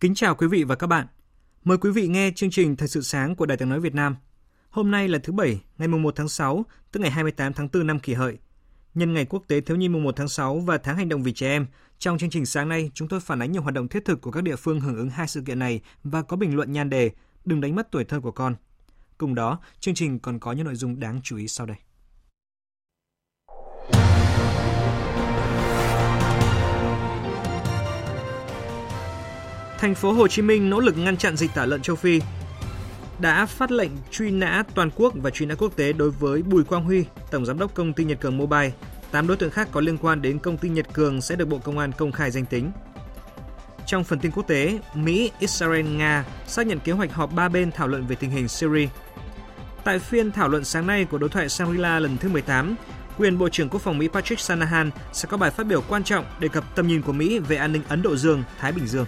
Kính chào quý vị và các bạn. Mời quý vị nghe chương trình Thời sự sáng của Đài tiếng nói Việt Nam. Hôm nay là thứ Bảy, ngày mùng 1 tháng 6, tức ngày 28 tháng 4 năm kỷ hợi. Nhân ngày quốc tế thiếu nhi mùng 1 tháng 6 và tháng hành động vì trẻ em, trong chương trình sáng nay chúng tôi phản ánh nhiều hoạt động thiết thực của các địa phương hưởng ứng hai sự kiện này và có bình luận nhan đề Đừng đánh mất tuổi thơ của con. Cùng đó, chương trình còn có những nội dung đáng chú ý sau đây. Thành phố Hồ Chí Minh nỗ lực ngăn chặn dịch tả lợn châu Phi. Đã phát lệnh truy nã toàn quốc và truy nã quốc tế đối với Bùi Quang Huy, tổng giám đốc công ty Nhật Cường Mobile. tám đối tượng khác có liên quan đến công ty Nhật Cường sẽ được Bộ Công an công khai danh tính. Trong phần tin quốc tế, Mỹ, Israel, Nga xác nhận kế hoạch họp ba bên thảo luận về tình hình Syria. Tại phiên thảo luận sáng nay của đối thoại Shangri-La lần thứ 18, quyền Bộ trưởng Quốc phòng Mỹ Patrick Shanahan sẽ có bài phát biểu quan trọng đề cập tầm nhìn của Mỹ về an ninh Ấn Độ Dương, Thái Bình Dương.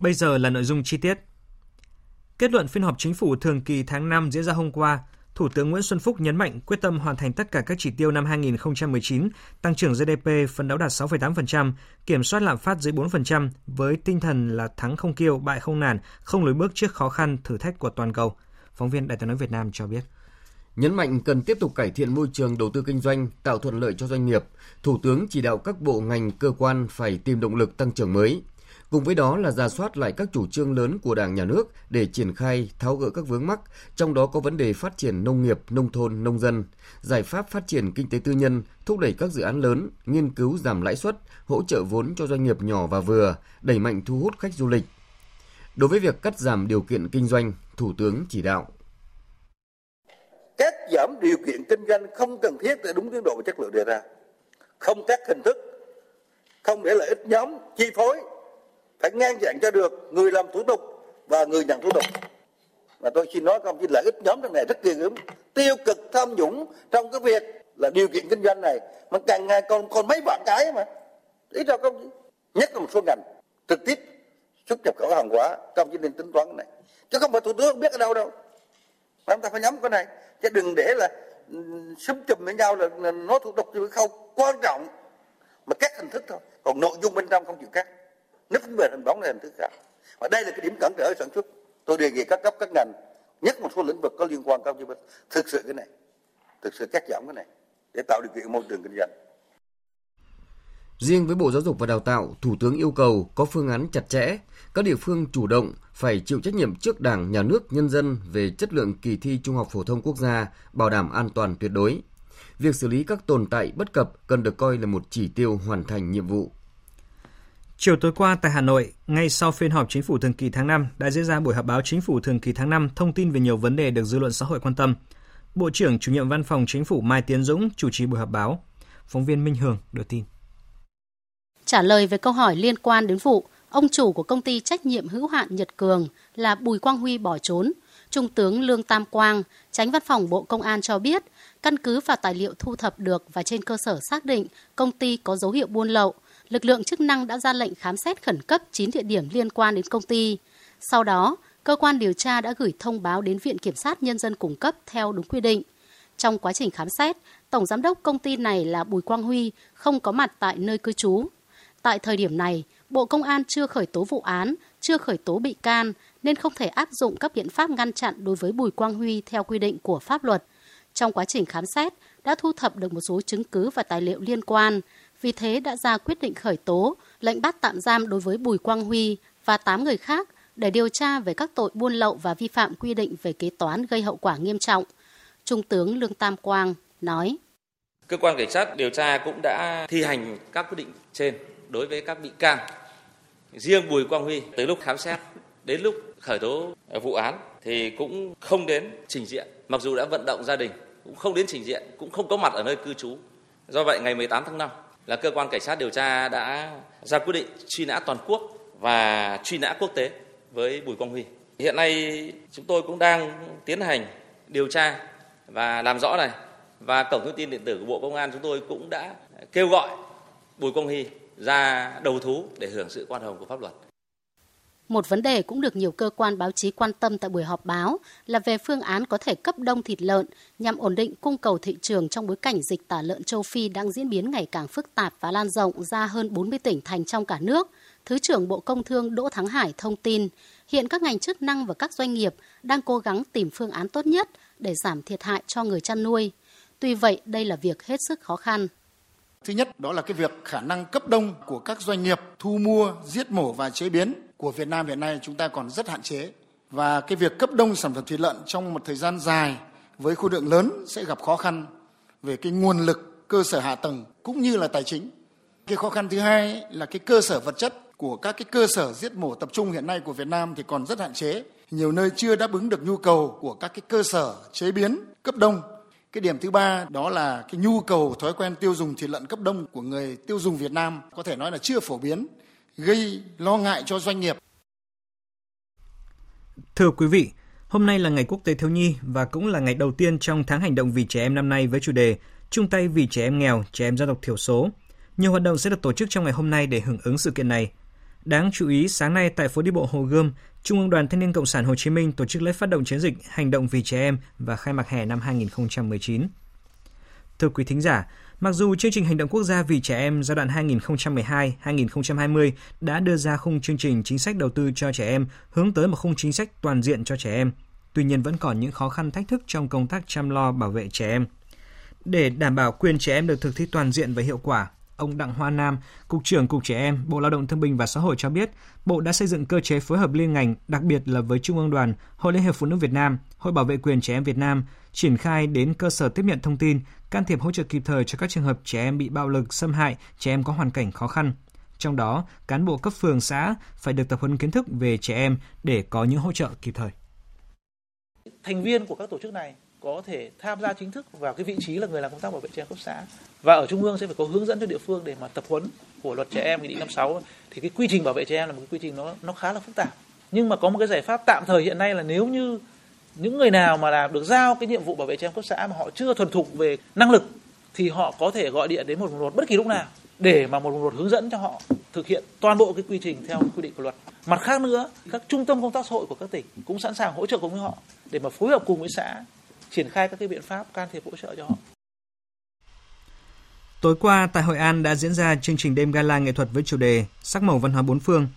Bây giờ là nội dung chi tiết. Kết luận phiên họp chính phủ thường kỳ tháng 5 diễn ra hôm qua, Thủ tướng Nguyễn Xuân Phúc nhấn mạnh quyết tâm hoàn thành tất cả các chỉ tiêu năm 2019, tăng trưởng GDP phấn đấu đạt 6,8%, kiểm soát lạm phát dưới 4% với tinh thần là thắng không kiêu, bại không nản, không lùi bước trước khó khăn, thử thách của toàn cầu. Phóng viên Đại tiếng nói Việt Nam cho biết. Nhấn mạnh cần tiếp tục cải thiện môi trường đầu tư kinh doanh, tạo thuận lợi cho doanh nghiệp, Thủ tướng chỉ đạo các bộ ngành cơ quan phải tìm động lực tăng trưởng mới, Cùng với đó là ra soát lại các chủ trương lớn của Đảng nhà nước để triển khai tháo gỡ các vướng mắc, trong đó có vấn đề phát triển nông nghiệp, nông thôn, nông dân, giải pháp phát triển kinh tế tư nhân, thúc đẩy các dự án lớn, nghiên cứu giảm lãi suất, hỗ trợ vốn cho doanh nghiệp nhỏ và vừa, đẩy mạnh thu hút khách du lịch. Đối với việc cắt giảm điều kiện kinh doanh, Thủ tướng chỉ đạo. Cắt giảm điều kiện kinh doanh không cần thiết để đúng tiến độ và chất lượng đề ra. Không các hình thức không để lợi ích nhóm chi phối phải ngăn chặn cho được người làm thủ tục và người nhận thủ tục. Và tôi xin nói không chỉ lợi ích nhóm trong này rất ghê gớm. Tiêu cực tham nhũng trong cái việc là điều kiện kinh doanh này. Mà càng ngày còn còn mấy vạn cái mà. Ý đâu công nhất là một số ngành trực tiếp xuất nhập khẩu hàng hóa công chí nên tính toán cái này. Chứ không phải thủ tướng không biết ở đâu đâu. Mà chúng ta phải nhắm cái này. Chứ đừng để là ừ, súng chùm với nhau là, là nói thủ tục thì không. Quan trọng mà các hình thức thôi. Còn nội dung bên trong không chịu cắt nứt về hình bóng là hình thức khác và đây là cái điểm cản trở sản xuất tôi đề nghị các cấp các ngành nhất một số lĩnh vực có liên quan cao như thực sự cái này thực sự cắt giảm cái này để tạo điều kiện môi trường kinh doanh Riêng với Bộ Giáo dục và Đào tạo, Thủ tướng yêu cầu có phương án chặt chẽ, các địa phương chủ động phải chịu trách nhiệm trước Đảng, Nhà nước, nhân dân về chất lượng kỳ thi Trung học phổ thông quốc gia, bảo đảm an toàn tuyệt đối. Việc xử lý các tồn tại bất cập cần được coi là một chỉ tiêu hoàn thành nhiệm vụ. Chiều tối qua tại Hà Nội, ngay sau phiên họp chính phủ thường kỳ tháng 5 đã diễn ra buổi họp báo chính phủ thường kỳ tháng 5 thông tin về nhiều vấn đề được dư luận xã hội quan tâm. Bộ trưởng chủ nhiệm văn phòng chính phủ Mai Tiến Dũng chủ trì buổi họp báo. Phóng viên Minh Hường đưa tin. Trả lời về câu hỏi liên quan đến vụ ông chủ của công ty trách nhiệm hữu hạn Nhật Cường là Bùi Quang Huy bỏ trốn, Trung tướng Lương Tam Quang, tránh văn phòng Bộ Công an cho biết, căn cứ vào tài liệu thu thập được và trên cơ sở xác định công ty có dấu hiệu buôn lậu, lực lượng chức năng đã ra lệnh khám xét khẩn cấp 9 địa điểm liên quan đến công ty. Sau đó, cơ quan điều tra đã gửi thông báo đến Viện Kiểm sát Nhân dân cung cấp theo đúng quy định. Trong quá trình khám xét, Tổng Giám đốc công ty này là Bùi Quang Huy không có mặt tại nơi cư trú. Tại thời điểm này, Bộ Công an chưa khởi tố vụ án, chưa khởi tố bị can, nên không thể áp dụng các biện pháp ngăn chặn đối với Bùi Quang Huy theo quy định của pháp luật. Trong quá trình khám xét, đã thu thập được một số chứng cứ và tài liệu liên quan, vì thế đã ra quyết định khởi tố, lệnh bắt tạm giam đối với Bùi Quang Huy và 8 người khác để điều tra về các tội buôn lậu và vi phạm quy định về kế toán gây hậu quả nghiêm trọng. Trung tướng Lương Tam Quang nói: Cơ quan cảnh sát điều tra cũng đã thi hành các quyết định trên đối với các bị can. Riêng Bùi Quang Huy tới lúc khám xét đến lúc khởi tố vụ án thì cũng không đến trình diện, mặc dù đã vận động gia đình cũng không đến trình diện, cũng không có mặt ở nơi cư trú. Do vậy ngày 18 tháng 5 là cơ quan cảnh sát điều tra đã ra quyết định truy nã toàn quốc và truy nã quốc tế với Bùi Quang Huy. Hiện nay chúng tôi cũng đang tiến hành điều tra và làm rõ này và cổng thông tin điện tử của Bộ Công an chúng tôi cũng đã kêu gọi Bùi Quang Huy ra đầu thú để hưởng sự quan hồng của pháp luật. Một vấn đề cũng được nhiều cơ quan báo chí quan tâm tại buổi họp báo là về phương án có thể cấp đông thịt lợn nhằm ổn định cung cầu thị trường trong bối cảnh dịch tả lợn châu Phi đang diễn biến ngày càng phức tạp và lan rộng ra hơn 40 tỉnh thành trong cả nước. Thứ trưởng Bộ Công Thương Đỗ Thắng Hải thông tin, hiện các ngành chức năng và các doanh nghiệp đang cố gắng tìm phương án tốt nhất để giảm thiệt hại cho người chăn nuôi. Tuy vậy, đây là việc hết sức khó khăn. Thứ nhất đó là cái việc khả năng cấp đông của các doanh nghiệp thu mua, giết mổ và chế biến của Việt Nam hiện nay chúng ta còn rất hạn chế và cái việc cấp đông sản phẩm thịt lợn trong một thời gian dài với khối lượng lớn sẽ gặp khó khăn về cái nguồn lực, cơ sở hạ tầng cũng như là tài chính. Cái khó khăn thứ hai là cái cơ sở vật chất của các cái cơ sở giết mổ tập trung hiện nay của Việt Nam thì còn rất hạn chế. Nhiều nơi chưa đáp ứng được nhu cầu của các cái cơ sở chế biến, cấp đông. Cái điểm thứ ba đó là cái nhu cầu, thói quen tiêu dùng thịt lợn cấp đông của người tiêu dùng Việt Nam có thể nói là chưa phổ biến gây lo ngại cho doanh nghiệp. Thưa quý vị, hôm nay là ngày quốc tế thiếu nhi và cũng là ngày đầu tiên trong tháng hành động vì trẻ em năm nay với chủ đề chung tay vì trẻ em nghèo, trẻ em dân tộc thiểu số. Nhiều hoạt động sẽ được tổ chức trong ngày hôm nay để hưởng ứng sự kiện này. Đáng chú ý, sáng nay tại phố đi bộ Hồ Gươm, Trung ương Đoàn Thanh niên Cộng sản Hồ Chí Minh tổ chức lễ phát động chiến dịch Hành động vì trẻ em và khai mạc hè năm 2019. Thưa quý thính giả, Mặc dù chương trình hành động quốc gia vì trẻ em giai đoạn 2012-2020 đã đưa ra khung chương trình chính sách đầu tư cho trẻ em hướng tới một khung chính sách toàn diện cho trẻ em, tuy nhiên vẫn còn những khó khăn thách thức trong công tác chăm lo bảo vệ trẻ em. Để đảm bảo quyền trẻ em được thực thi toàn diện và hiệu quả, ông Đặng Hoa Nam, Cục trưởng Cục Trẻ Em, Bộ Lao động Thương binh và Xã hội cho biết, Bộ đã xây dựng cơ chế phối hợp liên ngành, đặc biệt là với Trung ương đoàn, Hội Liên hiệp Phụ nữ Việt Nam, Hội Bảo vệ quyền trẻ em Việt Nam, triển khai đến cơ sở tiếp nhận thông tin, can thiệp hỗ trợ kịp thời cho các trường hợp trẻ em bị bạo lực, xâm hại, trẻ em có hoàn cảnh khó khăn. Trong đó, cán bộ cấp phường xã phải được tập huấn kiến thức về trẻ em để có những hỗ trợ kịp thời. Thành viên của các tổ chức này có thể tham gia chính thức vào cái vị trí là người làm công tác bảo vệ trẻ em cấp xã. Và ở trung ương sẽ phải có hướng dẫn cho địa phương để mà tập huấn của luật trẻ em nghị định 56 thì cái quy trình bảo vệ trẻ em là một cái quy trình nó nó khá là phức tạp. Nhưng mà có một cái giải pháp tạm thời hiện nay là nếu như những người nào mà làm được giao cái nhiệm vụ bảo vệ trẻ em cấp xã mà họ chưa thuần thục về năng lực thì họ có thể gọi điện đến một một bất kỳ lúc nào để mà một một hướng dẫn cho họ thực hiện toàn bộ cái quy trình theo quy định của luật. Mặt khác nữa, các trung tâm công tác xã hội của các tỉnh cũng sẵn sàng hỗ trợ cùng với họ để mà phối hợp cùng với xã triển khai các cái biện pháp can thiệp hỗ trợ cho họ. Tối qua tại Hội An đã diễn ra chương trình đêm gala nghệ thuật với chủ đề Sắc màu văn hóa bốn phương.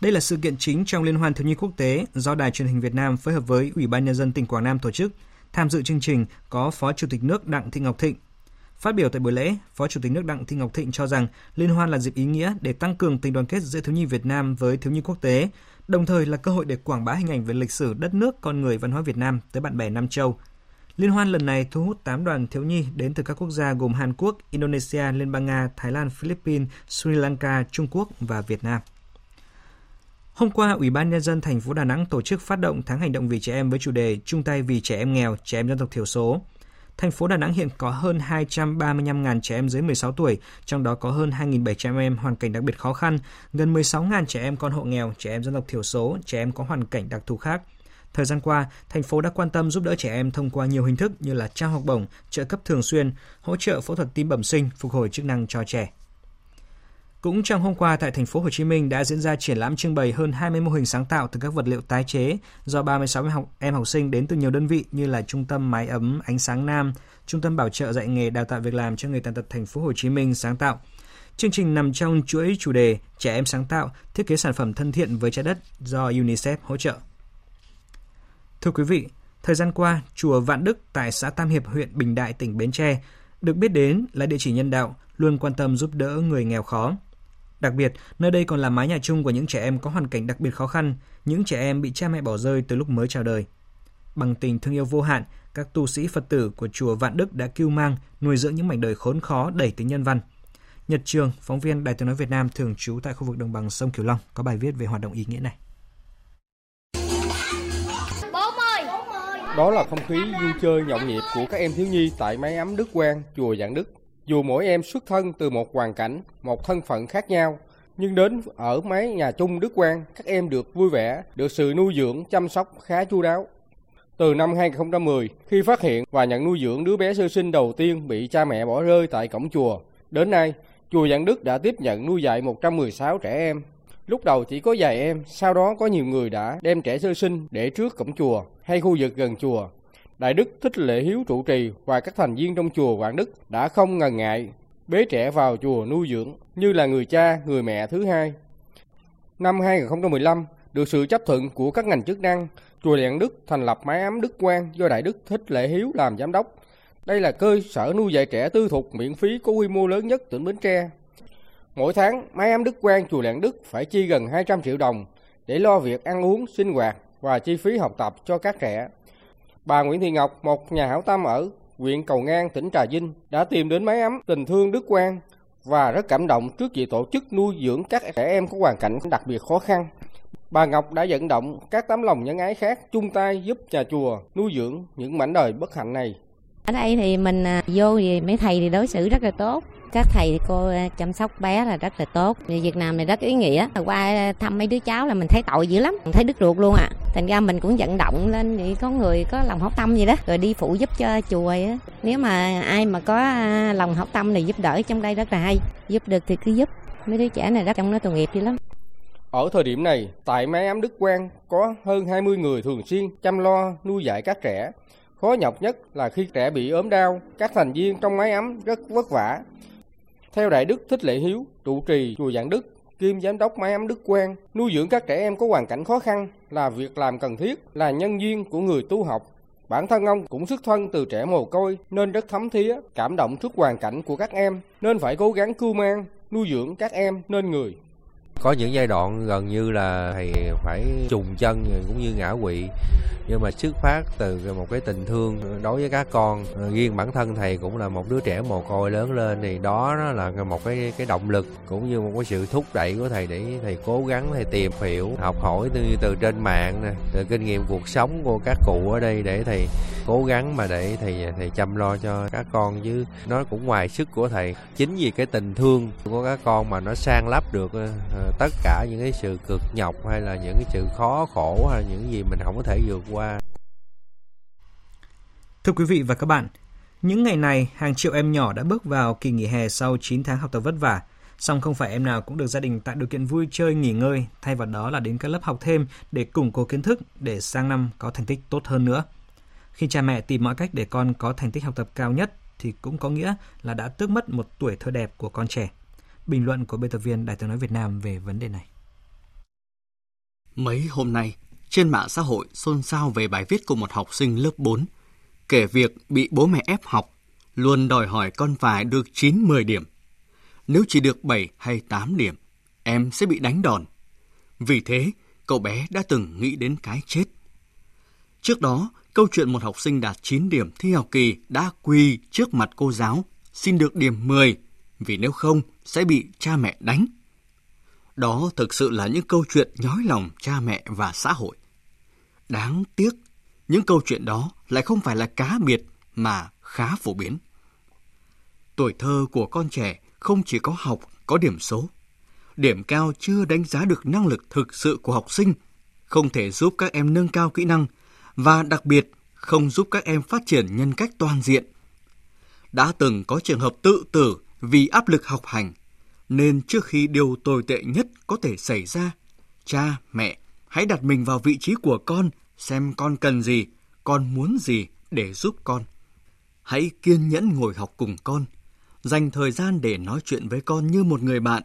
Đây là sự kiện chính trong Liên hoan thiếu nhi quốc tế do Đài truyền hình Việt Nam phối hợp với Ủy ban nhân dân tỉnh Quảng Nam tổ chức. Tham dự chương trình có Phó Chủ tịch nước Đặng Thị Ngọc Thịnh. Phát biểu tại buổi lễ, Phó Chủ tịch nước Đặng Thị Ngọc Thịnh cho rằng liên hoan là dịp ý nghĩa để tăng cường tình đoàn kết giữa thiếu nhi Việt Nam với thiếu nhi quốc tế, đồng thời là cơ hội để quảng bá hình ảnh về lịch sử đất nước, con người, văn hóa Việt Nam tới bạn bè Nam châu, Liên hoan lần này thu hút 8 đoàn thiếu nhi đến từ các quốc gia gồm Hàn Quốc, Indonesia, Liên bang Nga, Thái Lan, Philippines, Sri Lanka, Trung Quốc và Việt Nam. Hôm qua, Ủy ban Nhân dân thành phố Đà Nẵng tổ chức phát động tháng hành động vì trẻ em với chủ đề Chung tay vì trẻ em nghèo, trẻ em dân tộc thiểu số. Thành phố Đà Nẵng hiện có hơn 235.000 trẻ em dưới 16 tuổi, trong đó có hơn 2.700 em hoàn cảnh đặc biệt khó khăn, gần 16.000 trẻ em con hộ nghèo, trẻ em dân tộc thiểu số, trẻ em có hoàn cảnh đặc thù khác – Thời gian qua, thành phố đã quan tâm giúp đỡ trẻ em thông qua nhiều hình thức như là trao học bổng, trợ cấp thường xuyên, hỗ trợ phẫu thuật tim bẩm sinh, phục hồi chức năng cho trẻ. Cũng trong hôm qua tại thành phố Hồ Chí Minh đã diễn ra triển lãm trưng bày hơn 20 mô hình sáng tạo từ các vật liệu tái chế do 36 em học, em học sinh đến từ nhiều đơn vị như là Trung tâm Mái ấm Ánh sáng Nam, Trung tâm Bảo trợ dạy nghề đào tạo việc làm cho người tàn tật thành phố Hồ Chí Minh sáng tạo. Chương trình nằm trong chuỗi chủ đề Trẻ em sáng tạo, thiết kế sản phẩm thân thiện với trái đất do UNICEF hỗ trợ. Thưa quý vị, thời gian qua, chùa Vạn Đức tại xã Tam Hiệp, huyện Bình Đại, tỉnh Bến Tre được biết đến là địa chỉ nhân đạo, luôn quan tâm giúp đỡ người nghèo khó. Đặc biệt, nơi đây còn là mái nhà chung của những trẻ em có hoàn cảnh đặc biệt khó khăn, những trẻ em bị cha mẹ bỏ rơi từ lúc mới chào đời. Bằng tình thương yêu vô hạn, các tu sĩ Phật tử của chùa Vạn Đức đã cứu mang, nuôi dưỡng những mảnh đời khốn khó đầy tính nhân văn. Nhật Trường, phóng viên Đài tiếng nói Việt Nam thường trú tại khu vực đồng bằng sông Cửu Long có bài viết về hoạt động ý nghĩa này. Đó là không khí vui chơi nhộn nhịp của các em thiếu nhi tại mái ấm Đức Quang, chùa Giảng Đức. Dù mỗi em xuất thân từ một hoàn cảnh, một thân phận khác nhau, nhưng đến ở mái nhà chung Đức Quang, các em được vui vẻ, được sự nuôi dưỡng, chăm sóc khá chu đáo. Từ năm 2010, khi phát hiện và nhận nuôi dưỡng đứa bé sơ sinh đầu tiên bị cha mẹ bỏ rơi tại cổng chùa, đến nay, chùa Giảng Đức đã tiếp nhận nuôi dạy 116 trẻ em. Lúc đầu chỉ có vài em, sau đó có nhiều người đã đem trẻ sơ sinh để trước cổng chùa hay khu vực gần chùa. Đại Đức Thích Lệ Hiếu trụ trì và các thành viên trong chùa Quảng Đức đã không ngần ngại bế trẻ vào chùa nuôi dưỡng như là người cha, người mẹ thứ hai. Năm 2015, được sự chấp thuận của các ngành chức năng, chùa Lạng Đức thành lập mái ấm Đức Quang do Đại Đức Thích Lệ Hiếu làm giám đốc. Đây là cơ sở nuôi dạy trẻ tư thục miễn phí có quy mô lớn nhất tỉnh Bến Tre. Mỗi tháng, mái ấm Đức Quang chùa Lạng Đức phải chi gần 200 triệu đồng để lo việc ăn uống, sinh hoạt và chi phí học tập cho các trẻ. Bà Nguyễn Thị Ngọc, một nhà hảo tâm ở huyện Cầu Ngang, tỉnh Trà Vinh, đã tìm đến mái ấm tình thương Đức Quang và rất cảm động trước việc tổ chức nuôi dưỡng các trẻ em có hoàn cảnh đặc biệt khó khăn. Bà Ngọc đã vận động các tấm lòng nhân ái khác chung tay giúp nhà chùa nuôi dưỡng những mảnh đời bất hạnh này. Ở đây thì mình à, vô thì mấy thầy thì đối xử rất là tốt. Các thầy cô à, chăm sóc bé là rất là tốt. Việt Nam này rất ý nghĩa. Qua à, thăm mấy đứa cháu là mình thấy tội dữ lắm, mình thấy đứt ruột luôn à. Thành ra mình cũng vận động lên thì có người có lòng hảo tâm gì đó, rồi đi phụ giúp cho chùa á. Nếu mà ai mà có lòng hảo tâm thì giúp đỡ trong đây rất là hay. Giúp được thì cứ giúp. Mấy đứa trẻ này rất trong nó tội nghiệp dữ lắm. Ở thời điểm này, tại mái ấm Đức Quang có hơn 20 người thường xuyên chăm lo nuôi dạy các trẻ. Khó nhọc nhất là khi trẻ bị ốm đau, các thành viên trong mái ấm rất vất vả. Theo Đại Đức Thích Lệ Hiếu, trụ trì chùa Giảng Đức, kiêm giám đốc mái ấm Đức Quang, nuôi dưỡng các trẻ em có hoàn cảnh khó khăn là việc làm cần thiết, là nhân duyên của người tu học. Bản thân ông cũng xuất thân từ trẻ mồ côi nên rất thấm thía, cảm động trước hoàn cảnh của các em, nên phải cố gắng cưu mang, nuôi dưỡng các em nên người có những giai đoạn gần như là thầy phải trùng chân cũng như ngã quỵ. Nhưng mà xuất phát từ một cái tình thương đối với các con ờ, riêng bản thân thầy cũng là một đứa trẻ mồ côi lớn lên thì đó là một cái cái động lực cũng như một cái sự thúc đẩy của thầy để thầy cố gắng thầy tìm hiểu, học hỏi từ từ trên mạng nè, từ kinh nghiệm cuộc sống của các cụ ở đây để thầy cố gắng mà để thầy thầy chăm lo cho các con chứ nó cũng ngoài sức của thầy chính vì cái tình thương của các con mà nó sang lấp được ờ, ờ, tất cả những cái sự cực nhọc hay là những cái sự khó khổ hay là những gì mình không có thể vượt qua. Thưa quý vị và các bạn, những ngày này hàng triệu em nhỏ đã bước vào kỳ nghỉ hè sau 9 tháng học tập vất vả. Song không phải em nào cũng được gia đình tạo điều kiện vui chơi nghỉ ngơi, thay vào đó là đến các lớp học thêm để củng cố kiến thức để sang năm có thành tích tốt hơn nữa. Khi cha mẹ tìm mọi cách để con có thành tích học tập cao nhất thì cũng có nghĩa là đã tước mất một tuổi thơ đẹp của con trẻ. Bình luận của biên tập viên Đài tiếng nói Việt Nam về vấn đề này. Mấy hôm nay, trên mạng xã hội xôn xao về bài viết của một học sinh lớp 4, kể việc bị bố mẹ ép học, luôn đòi hỏi con phải được 9-10 điểm. Nếu chỉ được 7 hay 8 điểm, em sẽ bị đánh đòn. Vì thế, cậu bé đã từng nghĩ đến cái chết. Trước đó, câu chuyện một học sinh đạt 9 điểm thi học kỳ đã quỳ trước mặt cô giáo, xin được điểm 10 vì nếu không sẽ bị cha mẹ đánh. Đó thực sự là những câu chuyện nhói lòng cha mẹ và xã hội. Đáng tiếc, những câu chuyện đó lại không phải là cá biệt mà khá phổ biến. Tuổi thơ của con trẻ không chỉ có học, có điểm số. Điểm cao chưa đánh giá được năng lực thực sự của học sinh, không thể giúp các em nâng cao kỹ năng và đặc biệt không giúp các em phát triển nhân cách toàn diện. Đã từng có trường hợp tự tử vì áp lực học hành, nên trước khi điều tồi tệ nhất có thể xảy ra, cha, mẹ hãy đặt mình vào vị trí của con, xem con cần gì, con muốn gì để giúp con. Hãy kiên nhẫn ngồi học cùng con, dành thời gian để nói chuyện với con như một người bạn,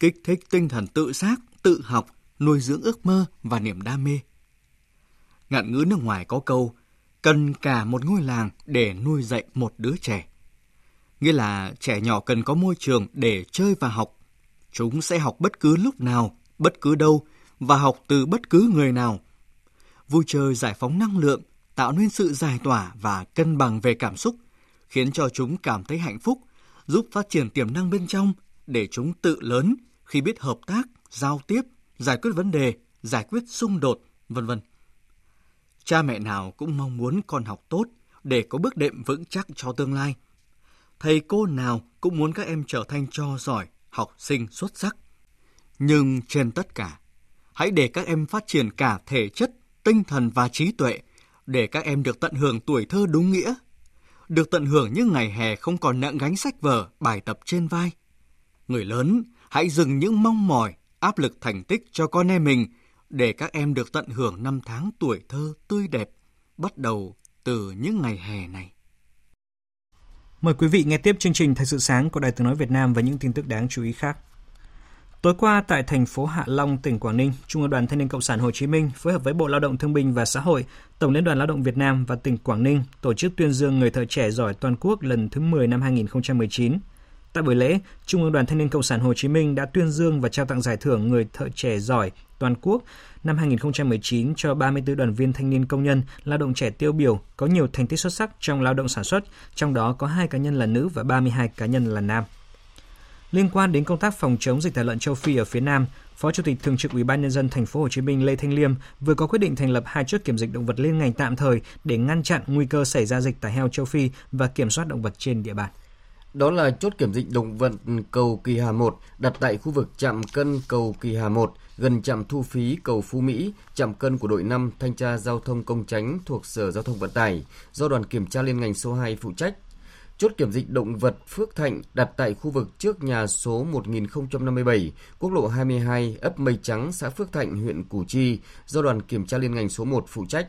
kích thích tinh thần tự giác, tự học, nuôi dưỡng ước mơ và niềm đam mê. Ngạn ngữ nước ngoài có câu, cần cả một ngôi làng để nuôi dạy một đứa trẻ nghĩa là trẻ nhỏ cần có môi trường để chơi và học. Chúng sẽ học bất cứ lúc nào, bất cứ đâu và học từ bất cứ người nào. Vui chơi giải phóng năng lượng, tạo nên sự giải tỏa và cân bằng về cảm xúc, khiến cho chúng cảm thấy hạnh phúc, giúp phát triển tiềm năng bên trong để chúng tự lớn khi biết hợp tác, giao tiếp, giải quyết vấn đề, giải quyết xung đột, vân vân. Cha mẹ nào cũng mong muốn con học tốt để có bước đệm vững chắc cho tương lai. Thầy cô nào cũng muốn các em trở thành cho giỏi, học sinh xuất sắc. Nhưng trên tất cả, hãy để các em phát triển cả thể chất, tinh thần và trí tuệ để các em được tận hưởng tuổi thơ đúng nghĩa, được tận hưởng những ngày hè không còn nặng gánh sách vở, bài tập trên vai. Người lớn, hãy dừng những mong mỏi, áp lực thành tích cho con em mình để các em được tận hưởng năm tháng tuổi thơ tươi đẹp, bắt đầu từ những ngày hè này. Mời quý vị nghe tiếp chương trình Thời sự sáng của Đài Tiếng Nói Việt Nam và những tin tức đáng chú ý khác. Tối qua tại thành phố Hạ Long, tỉnh Quảng Ninh, Trung ương Đoàn Thanh niên Cộng sản Hồ Chí Minh phối hợp với Bộ Lao động Thương binh và Xã hội, Tổng Liên đoàn Lao động Việt Nam và tỉnh Quảng Ninh tổ chức tuyên dương người thợ trẻ giỏi toàn quốc lần thứ 10 năm 2019. Tại buổi lễ, Trung ương Đoàn Thanh niên Cộng sản Hồ Chí Minh đã tuyên dương và trao tặng giải thưởng người thợ trẻ giỏi toàn quốc năm 2019 cho 34 đoàn viên thanh niên công nhân, lao động trẻ tiêu biểu có nhiều thành tích xuất sắc trong lao động sản xuất, trong đó có 2 cá nhân là nữ và 32 cá nhân là nam. Liên quan đến công tác phòng chống dịch tả lợn châu Phi ở phía Nam, Phó Chủ tịch Thường trực Ủy ban nhân dân thành phố Hồ Chí Minh Lê Thanh Liêm vừa có quyết định thành lập hai chốt kiểm dịch động vật liên ngành tạm thời để ngăn chặn nguy cơ xảy ra dịch tả heo châu Phi và kiểm soát động vật trên địa bàn. Đó là chốt kiểm dịch động vật cầu Kỳ Hà 1 đặt tại khu vực trạm cân cầu Kỳ Hà 1 gần trạm thu phí cầu Phú Mỹ, trạm cân của đội 5 thanh tra giao thông công tránh thuộc Sở Giao thông Vận tải do đoàn kiểm tra liên ngành số 2 phụ trách. Chốt kiểm dịch động vật Phước Thạnh đặt tại khu vực trước nhà số 1057, quốc lộ 22, ấp Mây Trắng, xã Phước Thạnh, huyện Củ Chi, do đoàn kiểm tra liên ngành số 1 phụ trách.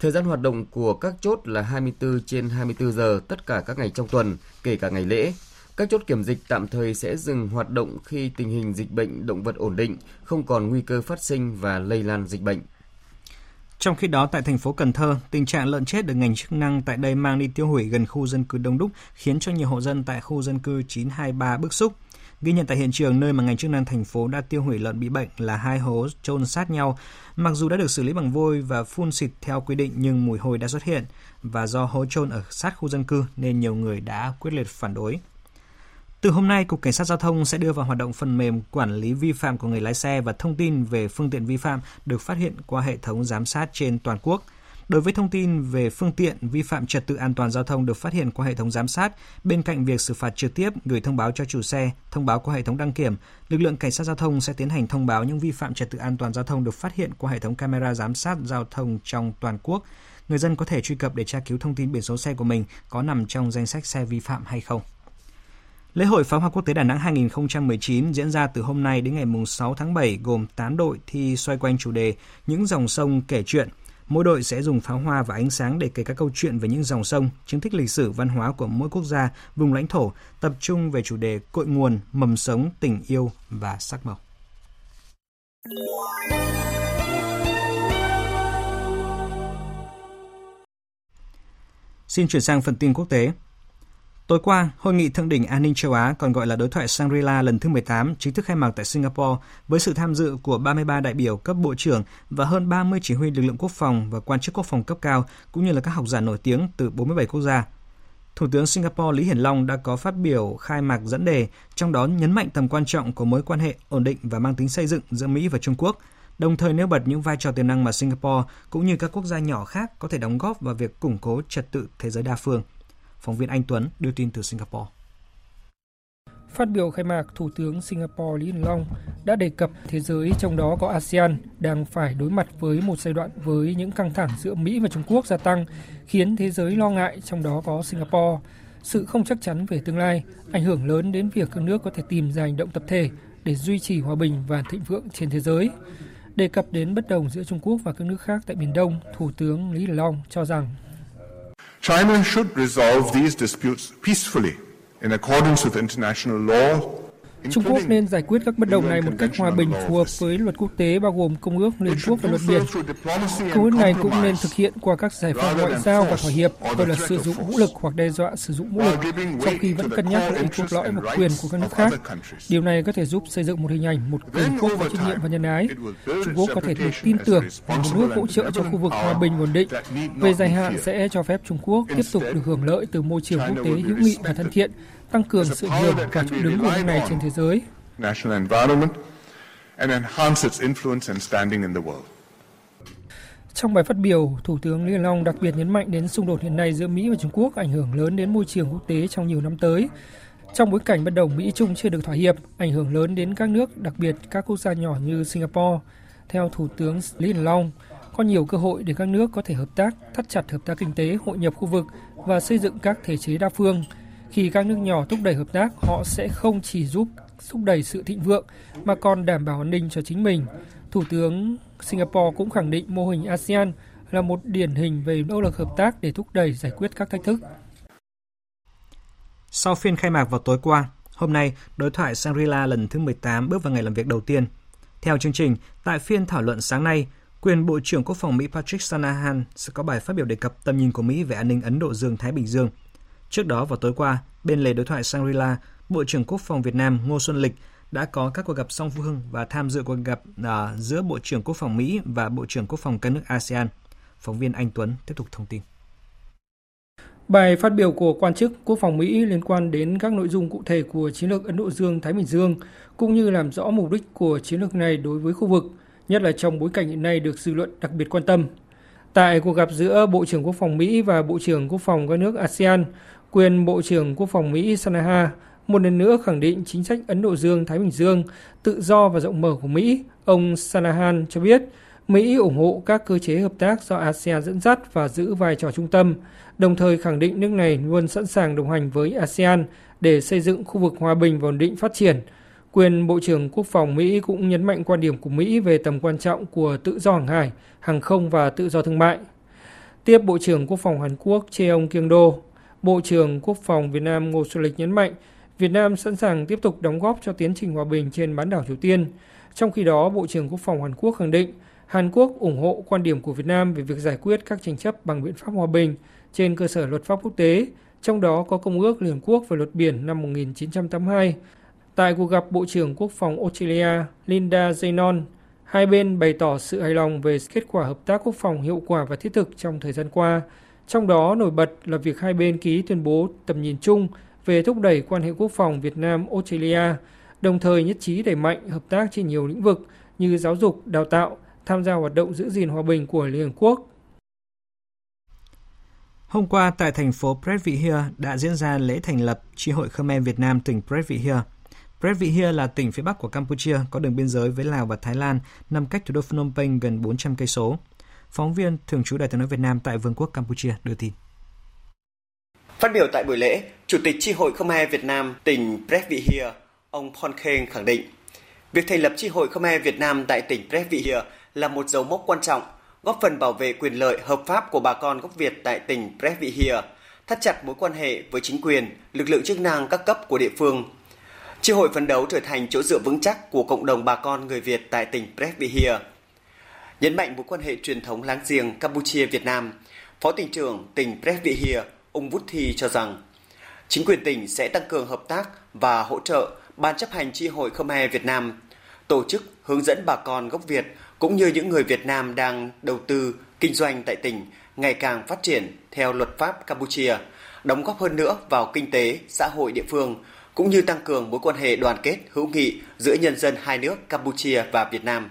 Thời gian hoạt động của các chốt là 24 trên 24 giờ tất cả các ngày trong tuần, kể cả ngày lễ. Các chốt kiểm dịch tạm thời sẽ dừng hoạt động khi tình hình dịch bệnh động vật ổn định, không còn nguy cơ phát sinh và lây lan dịch bệnh. Trong khi đó, tại thành phố Cần Thơ, tình trạng lợn chết được ngành chức năng tại đây mang đi tiêu hủy gần khu dân cư đông đúc khiến cho nhiều hộ dân tại khu dân cư 923 bức xúc. Ghi nhận tại hiện trường nơi mà ngành chức năng thành phố đã tiêu hủy lợn bị bệnh là hai hố chôn sát nhau. Mặc dù đã được xử lý bằng vôi và phun xịt theo quy định nhưng mùi hôi đã xuất hiện và do hố chôn ở sát khu dân cư nên nhiều người đã quyết liệt phản đối. Từ hôm nay, Cục Cảnh sát Giao thông sẽ đưa vào hoạt động phần mềm quản lý vi phạm của người lái xe và thông tin về phương tiện vi phạm được phát hiện qua hệ thống giám sát trên toàn quốc. Đối với thông tin về phương tiện vi phạm trật tự an toàn giao thông được phát hiện qua hệ thống giám sát, bên cạnh việc xử phạt trực tiếp gửi thông báo cho chủ xe, thông báo qua hệ thống đăng kiểm, lực lượng cảnh sát giao thông sẽ tiến hành thông báo những vi phạm trật tự an toàn giao thông được phát hiện qua hệ thống camera giám sát giao thông trong toàn quốc. Người dân có thể truy cập để tra cứu thông tin biển số xe của mình có nằm trong danh sách xe vi phạm hay không. Lễ hội pháo hoa quốc tế Đà Nẵng 2019 diễn ra từ hôm nay đến ngày 6 tháng 7 gồm 8 đội thi xoay quanh chủ đề Những dòng sông kể chuyện. Mỗi đội sẽ dùng pháo hoa và ánh sáng để kể các câu chuyện về những dòng sông, chứng tích lịch sử văn hóa của mỗi quốc gia, vùng lãnh thổ, tập trung về chủ đề cội nguồn, mầm sống, tình yêu và sắc màu. Xin chuyển sang phần tin quốc tế. Tối qua, Hội nghị Thượng đỉnh An ninh châu Á, còn gọi là đối thoại Shangri-La lần thứ 18, chính thức khai mạc tại Singapore với sự tham dự của 33 đại biểu cấp bộ trưởng và hơn 30 chỉ huy lực lượng quốc phòng và quan chức quốc phòng cấp cao, cũng như là các học giả nổi tiếng từ 47 quốc gia. Thủ tướng Singapore Lý Hiển Long đã có phát biểu khai mạc dẫn đề, trong đó nhấn mạnh tầm quan trọng của mối quan hệ ổn định và mang tính xây dựng giữa Mỹ và Trung Quốc, đồng thời nêu bật những vai trò tiềm năng mà Singapore cũng như các quốc gia nhỏ khác có thể đóng góp vào việc củng cố trật tự thế giới đa phương. Phóng viên Anh Tuấn đưa tin từ Singapore. Phát biểu khai mạc, Thủ tướng Singapore Lý Hiển Long đã đề cập thế giới trong đó có ASEAN đang phải đối mặt với một giai đoạn với những căng thẳng giữa Mỹ và Trung Quốc gia tăng, khiến thế giới lo ngại trong đó có Singapore. Sự không chắc chắn về tương lai ảnh hưởng lớn đến việc các nước có thể tìm ra hành động tập thể để duy trì hòa bình và thịnh vượng trên thế giới. Đề cập đến bất đồng giữa Trung Quốc và các nước khác tại Biển Đông, Thủ tướng Lý Hiển Long cho rằng China should resolve these disputes peacefully in accordance with international law. Trung Quốc nên giải quyết các bất đồng này một cách hòa bình phù hợp với luật quốc tế bao gồm Công ước Liên Quốc về luật biển. Công ước này cũng nên thực hiện qua các giải pháp ngoại giao và thỏa hiệp, gọi là sử dụng vũ lực hoặc đe dọa sử dụng vũ lực, trong khi vẫn cân nhắc lợi ích cốt lõi và quyền của các nước khác. Điều này có thể giúp xây dựng một hình ảnh một cường quốc có trách nhiệm và nhân ái. Trung Quốc có thể được tin tưởng là một nước hỗ trợ cho khu vực hòa bình ổn định. Về dài hạn sẽ cho phép Trung Quốc tiếp tục được hưởng lợi từ môi trường quốc tế hữu nghị và thân thiện, tăng cường sự nhường và chỗ đứng của nước này trên thế giới. Trong bài phát biểu, Thủ tướng Lý Hiển Long đặc biệt nhấn mạnh đến xung đột hiện nay giữa Mỹ và Trung Quốc ảnh hưởng lớn đến môi trường quốc tế trong nhiều năm tới. Trong bối cảnh bất đồng Mỹ-Trung chưa được thỏa hiệp, ảnh hưởng lớn đến các nước, đặc biệt các quốc gia nhỏ như Singapore. Theo Thủ tướng Lý Hiển Long, có nhiều cơ hội để các nước có thể hợp tác, thắt chặt hợp tác kinh tế, hội nhập khu vực và xây dựng các thể chế đa phương – khi các nước nhỏ thúc đẩy hợp tác, họ sẽ không chỉ giúp thúc đẩy sự thịnh vượng mà còn đảm bảo an ninh cho chính mình. Thủ tướng Singapore cũng khẳng định mô hình ASEAN là một điển hình về nỗ lực hợp tác để thúc đẩy giải quyết các thách thức. Sau phiên khai mạc vào tối qua, hôm nay đối thoại Shangri-La lần thứ 18 bước vào ngày làm việc đầu tiên. Theo chương trình, tại phiên thảo luận sáng nay, quyền Bộ trưởng Quốc phòng Mỹ Patrick Shanahan sẽ có bài phát biểu đề cập tầm nhìn của Mỹ về an ninh Ấn Độ Dương-Thái Bình Dương – Trước đó vào tối qua, bên lề đối thoại Shangri-La, Bộ trưởng Quốc phòng Việt Nam Ngô Xuân Lịch đã có các cuộc gặp song phương và tham dự cuộc gặp à, giữa Bộ trưởng Quốc phòng Mỹ và Bộ trưởng Quốc phòng các nước ASEAN. Phóng viên Anh Tuấn tiếp tục thông tin. Bài phát biểu của quan chức quốc phòng Mỹ liên quan đến các nội dung cụ thể của chiến lược Ấn Độ Dương-Thái Bình Dương, cũng như làm rõ mục đích của chiến lược này đối với khu vực, nhất là trong bối cảnh hiện nay được dư luận đặc biệt quan tâm. Tại cuộc gặp giữa Bộ trưởng Quốc phòng Mỹ và Bộ trưởng Quốc phòng các nước ASEAN, quyền Bộ trưởng Quốc phòng Mỹ Sanaha một lần nữa khẳng định chính sách Ấn Độ Dương-Thái Bình Dương tự do và rộng mở của Mỹ. Ông Sanahan cho biết Mỹ ủng hộ các cơ chế hợp tác do ASEAN dẫn dắt và giữ vai trò trung tâm, đồng thời khẳng định nước này luôn sẵn sàng đồng hành với ASEAN để xây dựng khu vực hòa bình và ổn định phát triển. Quyền Bộ trưởng Quốc phòng Mỹ cũng nhấn mạnh quan điểm của Mỹ về tầm quan trọng của tự do hàng hải, hàng không và tự do thương mại. Tiếp Bộ trưởng Quốc phòng Hàn Quốc Cheong Kyung Do, Bộ trưởng Quốc phòng Việt Nam Ngô Xuân Lịch nhấn mạnh Việt Nam sẵn sàng tiếp tục đóng góp cho tiến trình hòa bình trên bán đảo Triều Tiên. Trong khi đó, Bộ trưởng Quốc phòng Hàn Quốc khẳng định Hàn Quốc ủng hộ quan điểm của Việt Nam về việc giải quyết các tranh chấp bằng biện pháp hòa bình trên cơ sở luật pháp quốc tế, trong đó có Công ước Liên Hợp Quốc về luật biển năm 1982. Tại cuộc gặp Bộ trưởng Quốc phòng Australia Linda Zenon, hai bên bày tỏ sự hài lòng về kết quả hợp tác quốc phòng hiệu quả và thiết thực trong thời gian qua, trong đó nổi bật là việc hai bên ký tuyên bố tầm nhìn chung về thúc đẩy quan hệ quốc phòng Việt Nam-Australia, đồng thời nhất trí đẩy mạnh hợp tác trên nhiều lĩnh vực như giáo dục, đào tạo, tham gia hoạt động giữ gìn hòa bình của Liên Hợp Quốc. Hôm qua tại thành phố Pretoria đã diễn ra lễ thành lập Tri hội Khmer Việt Nam tỉnh Pretoria. Pretoria là tỉnh phía bắc của Campuchia có đường biên giới với Lào và Thái Lan, nằm cách thủ đô Phnom Penh gần 400 cây số. Phóng viên thường trú Đài tiếng nói Việt Nam tại Vương quốc Campuchia đưa tin. Phát biểu tại buổi lễ, Chủ tịch Chi hội Khmer Việt Nam tỉnh Previkhia, ông Phon Kheng khẳng định, việc thành lập Chi hội Khmer Việt Nam tại tỉnh Previkhia là một dấu mốc quan trọng, góp phần bảo vệ quyền lợi hợp pháp của bà con gốc Việt tại tỉnh Previkhia, thắt chặt mối quan hệ với chính quyền, lực lượng chức năng các cấp của địa phương. Chi hội phấn đấu trở thành chỗ dựa vững chắc của cộng đồng bà con người Việt tại tỉnh Previkhia Nhấn mạnh mối quan hệ truyền thống láng giềng Campuchia-Việt Nam, Phó tỉnh trưởng tỉnh Previkhia, ông Vút Thi cho rằng, chính quyền tỉnh sẽ tăng cường hợp tác và hỗ trợ Ban chấp hành tri hội Khmer Việt Nam, tổ chức hướng dẫn bà con gốc Việt cũng như những người Việt Nam đang đầu tư, kinh doanh tại tỉnh ngày càng phát triển theo luật pháp Campuchia, đóng góp hơn nữa vào kinh tế, xã hội địa phương, cũng như tăng cường mối quan hệ đoàn kết hữu nghị giữa nhân dân hai nước Campuchia và Việt Nam.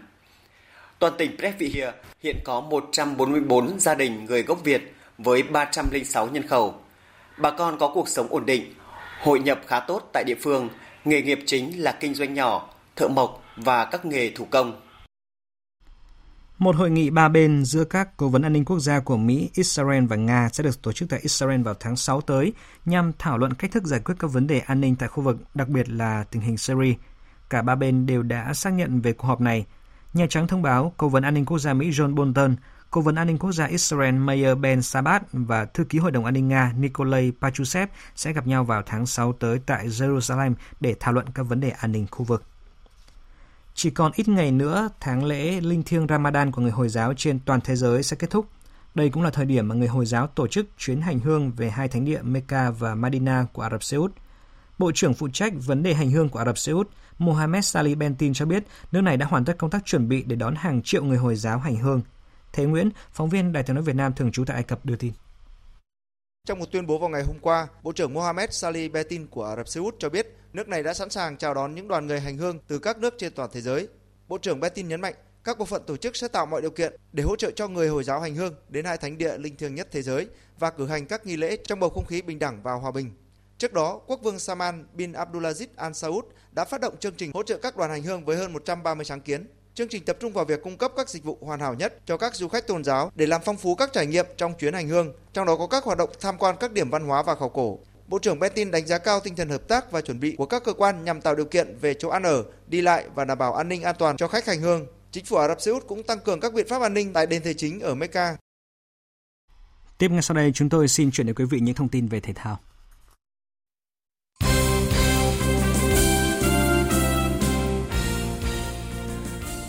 Toàn tỉnh Previhia hiện có 144 gia đình người gốc Việt với 306 nhân khẩu. Bà con có cuộc sống ổn định, hội nhập khá tốt tại địa phương, nghề nghiệp chính là kinh doanh nhỏ, thợ mộc và các nghề thủ công. Một hội nghị ba bên giữa các cố vấn an ninh quốc gia của Mỹ, Israel và Nga sẽ được tổ chức tại Israel vào tháng 6 tới nhằm thảo luận cách thức giải quyết các vấn đề an ninh tại khu vực, đặc biệt là tình hình Syria. Cả ba bên đều đã xác nhận về cuộc họp này – Nhà Trắng thông báo Cố vấn an ninh quốc gia Mỹ John Bolton Cố vấn an ninh quốc gia Israel Meir Ben Sabat và Thư ký Hội đồng An ninh Nga Nikolai Pachusev sẽ gặp nhau vào tháng 6 tới tại Jerusalem để thảo luận các vấn đề an ninh khu vực. Chỉ còn ít ngày nữa, tháng lễ linh thiêng Ramadan của người Hồi giáo trên toàn thế giới sẽ kết thúc. Đây cũng là thời điểm mà người Hồi giáo tổ chức chuyến hành hương về hai thánh địa Mecca và Medina của Ả Rập Xê Út. Bộ trưởng phụ trách vấn đề hành hương của Ả Rập Xê Út, Mohammed Salih Bentin cho biết nước này đã hoàn tất công tác chuẩn bị để đón hàng triệu người Hồi giáo hành hương. Thế Nguyễn, phóng viên Đài tiếng nói Việt Nam thường trú tại Ai Cập đưa tin. Trong một tuyên bố vào ngày hôm qua, Bộ trưởng Mohammed Salih Bentin của Ả Rập Xê Út cho biết nước này đã sẵn sàng chào đón những đoàn người hành hương từ các nước trên toàn thế giới. Bộ trưởng Bentin nhấn mạnh các bộ phận tổ chức sẽ tạo mọi điều kiện để hỗ trợ cho người Hồi giáo hành hương đến hai thánh địa linh thiêng nhất thế giới và cử hành các nghi lễ trong bầu không khí bình đẳng và hòa bình. Trước đó, quốc vương Salman bin Abdulaziz Al Saud đã phát động chương trình hỗ trợ các đoàn hành hương với hơn 130 sáng kiến. Chương trình tập trung vào việc cung cấp các dịch vụ hoàn hảo nhất cho các du khách tôn giáo để làm phong phú các trải nghiệm trong chuyến hành hương, trong đó có các hoạt động tham quan các điểm văn hóa và khảo cổ. Bộ trưởng Bentin đánh giá cao tinh thần hợp tác và chuẩn bị của các cơ quan nhằm tạo điều kiện về chỗ ăn ở, đi lại và đảm bảo an ninh an toàn cho khách hành hương. Chính phủ Ả Rập Xê Út cũng tăng cường các biện pháp an ninh tại đền thờ chính ở Mecca. Tiếp ngay sau đây chúng tôi xin chuyển đến quý vị những thông tin về thể thao.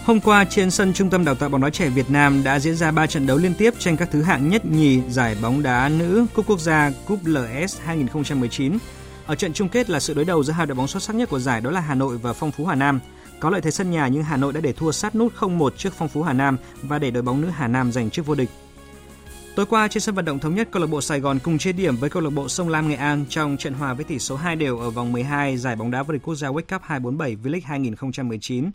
Hôm qua, trên sân Trung tâm Đào tạo bóng đá trẻ Việt Nam đã diễn ra 3 trận đấu liên tiếp tranh các thứ hạng nhất nhì, giải bóng đá nữ, Cúp Quốc gia, Cúp LS 2019. Ở trận chung kết là sự đối đầu giữa hai đội bóng xuất sắc nhất của giải đó là Hà Nội và Phong Phú Hà Nam. Có lợi thế sân nhà nhưng Hà Nội đã để thua sát nút 0-1 trước Phong Phú Hà Nam và để đội bóng nữ Hà Nam giành chức vô địch. Tối qua, trên sân vận động thống nhất, câu lạc bộ Sài Gòn cùng chia điểm với câu lạc bộ Sông Lam Nghệ An trong trận hòa với tỷ số 2 đều ở vòng 12 giải bóng đá vô địch quốc gia World Cup 247 V-League 2019.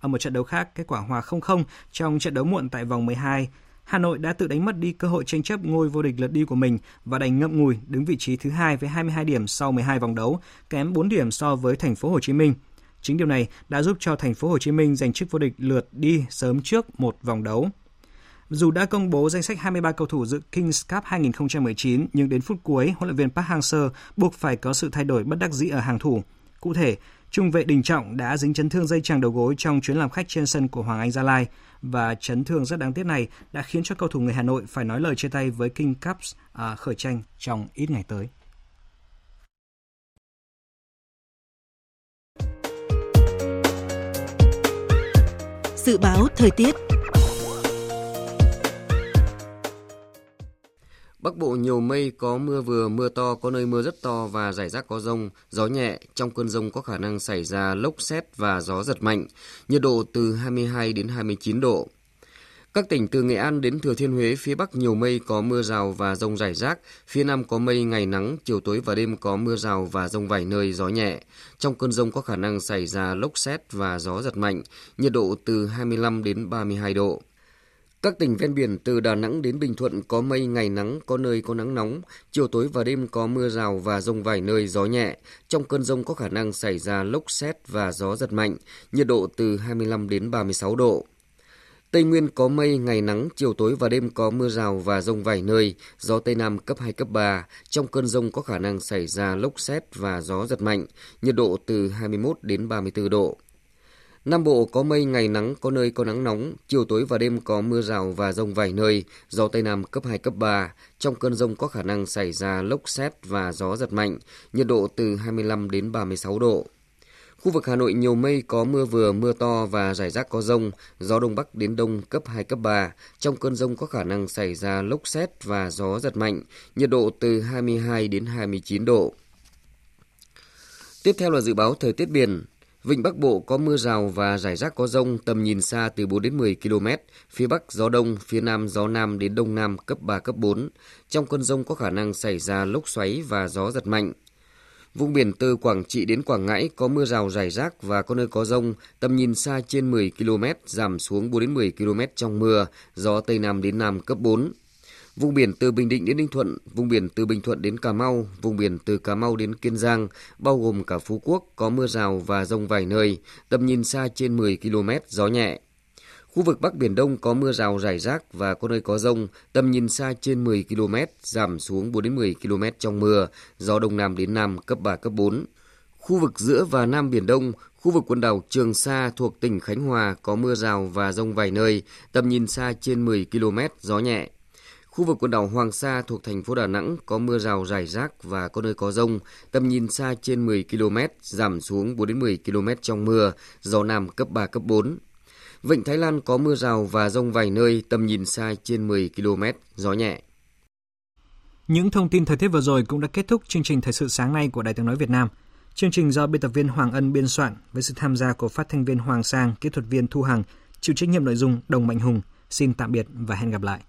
Ở một trận đấu khác, kết quả hòa 0-0 trong trận đấu muộn tại vòng 12, Hà Nội đã tự đánh mất đi cơ hội tranh chấp ngôi vô địch lượt đi của mình và đành ngậm ngùi đứng vị trí thứ hai với 22 điểm sau 12 vòng đấu, kém 4 điểm so với thành phố Hồ Chí Minh. Chính điều này đã giúp cho thành phố Hồ Chí Minh giành chức vô địch lượt đi sớm trước một vòng đấu. Dù đã công bố danh sách 23 cầu thủ dự Kings Cup 2019, nhưng đến phút cuối, huấn luyện viên Park Hang-seo buộc phải có sự thay đổi bất đắc dĩ ở hàng thủ. Cụ thể, trung vệ Đình Trọng đã dính chấn thương dây chằng đầu gối trong chuyến làm khách trên sân của Hoàng Anh Gia Lai và chấn thương rất đáng tiếc này đã khiến cho cầu thủ người Hà Nội phải nói lời chia tay với King Cups à, khởi tranh trong ít ngày tới. Dự báo thời tiết Bắc Bộ nhiều mây, có mưa vừa, mưa to, có nơi mưa rất to và rải rác có rông, gió nhẹ. Trong cơn rông có khả năng xảy ra lốc xét và gió giật mạnh. Nhiệt độ từ 22 đến 29 độ. Các tỉnh từ Nghệ An đến Thừa Thiên Huế, phía Bắc nhiều mây có mưa rào và rông rải rác, phía Nam có mây ngày nắng, chiều tối và đêm có mưa rào và rông vài nơi, gió nhẹ. Trong cơn rông có khả năng xảy ra lốc xét và gió giật mạnh, nhiệt độ từ 25 đến 32 độ. Các tỉnh ven biển từ Đà Nẵng đến Bình Thuận có mây ngày nắng, có nơi có nắng nóng, chiều tối và đêm có mưa rào và rông vài nơi gió nhẹ. Trong cơn rông có khả năng xảy ra lốc xét và gió giật mạnh, nhiệt độ từ 25 đến 36 độ. Tây Nguyên có mây, ngày nắng, chiều tối và đêm có mưa rào và rông vài nơi, gió Tây Nam cấp 2, cấp 3. Trong cơn rông có khả năng xảy ra lốc xét và gió giật mạnh, nhiệt độ từ 21 đến 34 độ. Nam Bộ có mây, ngày nắng, có nơi có nắng nóng, chiều tối và đêm có mưa rào và rông vài nơi, gió Tây Nam cấp 2, cấp 3. Trong cơn rông có khả năng xảy ra lốc xét và gió giật mạnh, nhiệt độ từ 25 đến 36 độ. Khu vực Hà Nội nhiều mây có mưa vừa, mưa to và rải rác có rông, gió đông bắc đến đông cấp 2, cấp 3. Trong cơn rông có khả năng xảy ra lốc xét và gió giật mạnh, nhiệt độ từ 22 đến 29 độ. Tiếp theo là dự báo thời tiết biển. Vịnh Bắc Bộ có mưa rào và rải rác có rông, tầm nhìn xa từ 4 đến 10 km. Phía Bắc gió đông, phía Nam gió Nam đến Đông Nam cấp 3, cấp 4. Trong cơn rông có khả năng xảy ra lốc xoáy và gió giật mạnh. Vùng biển từ Quảng Trị đến Quảng Ngãi có mưa rào rải rác và có nơi có rông, tầm nhìn xa trên 10 km, giảm xuống 4 đến 10 km trong mưa, gió Tây Nam đến Nam cấp 4. Vùng biển từ Bình Định đến Ninh Thuận, vùng biển từ Bình Thuận đến Cà Mau, vùng biển từ Cà Mau đến Kiên Giang, bao gồm cả Phú Quốc, có mưa rào và rông vài nơi, tầm nhìn xa trên 10 km, gió nhẹ. Khu vực Bắc Biển Đông có mưa rào rải rác và có nơi có rông, tầm nhìn xa trên 10 km, giảm xuống 4 đến 10 km trong mưa, gió Đông Nam đến Nam cấp 3, cấp 4. Khu vực giữa và Nam Biển Đông, khu vực quần đảo Trường Sa thuộc tỉnh Khánh Hòa có mưa rào và rông vài nơi, tầm nhìn xa trên 10 km, gió nhẹ. Khu vực quần đảo Hoàng Sa thuộc thành phố Đà Nẵng có mưa rào rải rác và có nơi có rông, tầm nhìn xa trên 10 km, giảm xuống 4 đến 10 km trong mưa, gió Nam cấp 3, cấp 4. Vịnh Thái Lan có mưa rào và rông vài nơi, tầm nhìn xa trên 10 km, gió nhẹ. Những thông tin thời tiết vừa rồi cũng đã kết thúc chương trình Thời sự sáng nay của Đài tiếng nói Việt Nam. Chương trình do biên tập viên Hoàng Ân biên soạn với sự tham gia của phát thanh viên Hoàng Sang, kỹ thuật viên Thu Hằng, chịu trách nhiệm nội dung Đồng Mạnh Hùng. Xin tạm biệt và hẹn gặp lại.